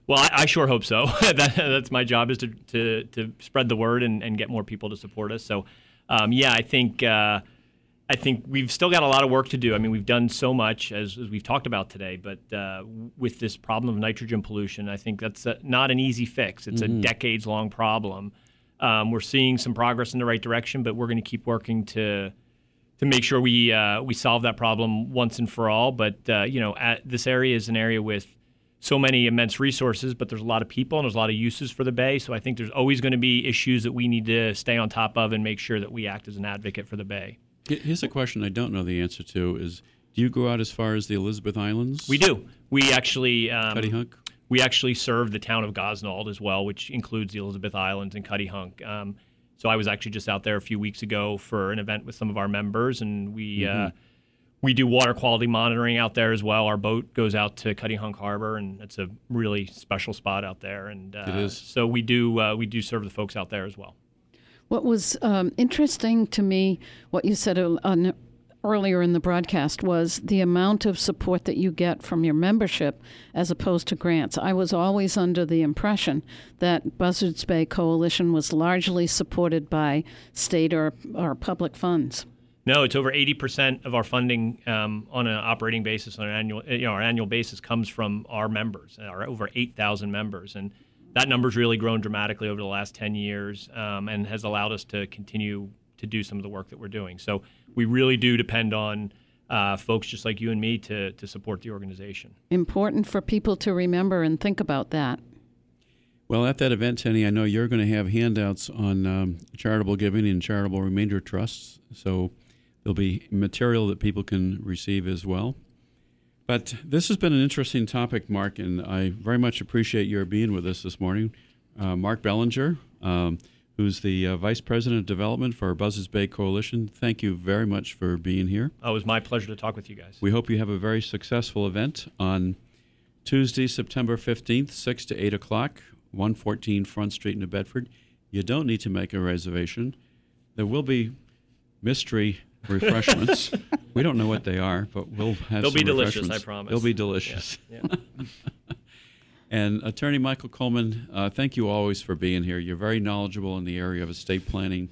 Well, I, I sure hope so. that, that's my job is to, to, to spread the word and, and get more people to support us. So, um, yeah, I think uh, I think we've still got a lot of work to do. I mean, we've done so much as, as we've talked about today, but uh, with this problem of nitrogen pollution, I think that's uh not an easy fix. It's a decades long problem. Um, we're seeing some progress in the right direction, but we're going to keep working to to make sure we uh, we solve that problem once and for all. But uh, you know, at, this area is an area with so many immense resources, but there's a lot of people and there's a lot of uses for the bay. So I think there's always going to be issues that we need to stay on top of and make sure that we act as an advocate for the bay. Here's a question I don't know the answer to: Is do you go out as far as the Elizabeth Islands? We do. We actually um, Cuttyhunk. We actually serve the town of Gosnold as well, which includes the Elizabeth Islands and Cuttyhunk. Um, so I was actually just out there a few weeks ago for an event with some of our members, and we uh, we do water quality monitoring out there as well. Our boat goes out to Cuttyhunk Harbor, and it's a really special spot out there. And uh, It is. So we do uh, we do serve the folks out there as well. What was um, interesting to me, what you said uh, on- earlier in the broadcast, was the amount of support that you get from your membership as opposed to grants. I was always under the impression that Buzzards Bay Coalition was largely supported by state or, or public funds. No, it's over 80% of our funding um, on an operating basis, on an annual, you know, our annual basis comes from our members, our over 8,000 members. And that number's really grown dramatically over the last 10 years um, and has allowed us to continue to do some of the work that we're doing. So we really do depend on uh, folks just like you and me to, to support the organization. Important for people to remember and think about that. Well, at that event, Tenny, I know you're going to have handouts on um, charitable giving and charitable remainder trusts. So there'll be material that people can receive as well. But this has been an interesting topic, Mark, and I very much appreciate your being with us this morning. Uh, Mark Bellinger, um, who's the uh, Vice President of Development for Buzzards Bay Coalition, thank you very much for being here. Oh, it was my pleasure to talk with you guys. We hope you have a very successful event on Tuesday, September 15th, 6 to 8 o'clock, 114 Front Street, New Bedford. You don't need to make a reservation. There will be mystery refreshments. we don't know what they are, but we'll have They'll be delicious, I promise. They'll be delicious. Yeah. And Attorney Michael Coleman, uh, thank you always for being here. You're very knowledgeable in the area of estate planning.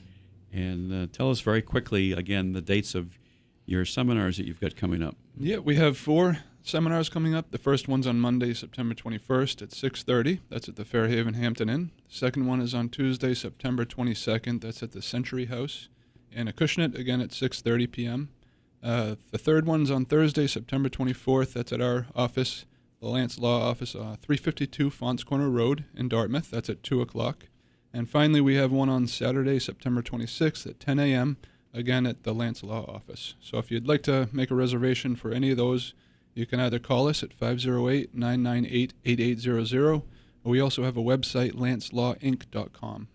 And uh, tell us very quickly, again, the dates of your seminars that you've got coming up. Yeah, we have four seminars coming up. The first one's on Monday, September 21st at 6:30. That's at the Fairhaven Hampton Inn. The second one is on Tuesday, September 22nd. That's at the Century House in Acushnet, again at 6:30 p.m. Uh, the third one's on Thursday, September 24th. That's at our office, the Lance Law Office, uh, 352 Faunce Corner Road in Dartmouth. That's at 2 o'clock. And finally, we have one on Saturday, September 26th at 10 a.m., again at the Lance Law Office. So if you'd like to make a reservation for any of those, you can either call us at 508 998 8800, or we also have a website, lancelawinc.com.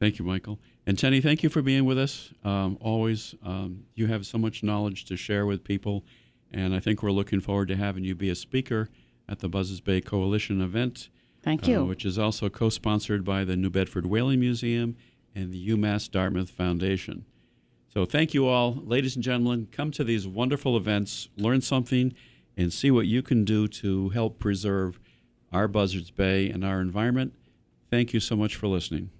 Thank you, Michael. And Tenny, thank you for being with us. Um, always, um, you have so much knowledge to share with people, and I think we're looking forward to having you be a speaker at the Buzzards Bay Coalition event. Thank you. Uh, which is also co sponsored by the New Bedford Whaling Museum and the UMass Dartmouth Foundation. So, thank you all. Ladies and gentlemen, come to these wonderful events, learn something, and see what you can do to help preserve our Buzzards Bay and our environment. Thank you so much for listening.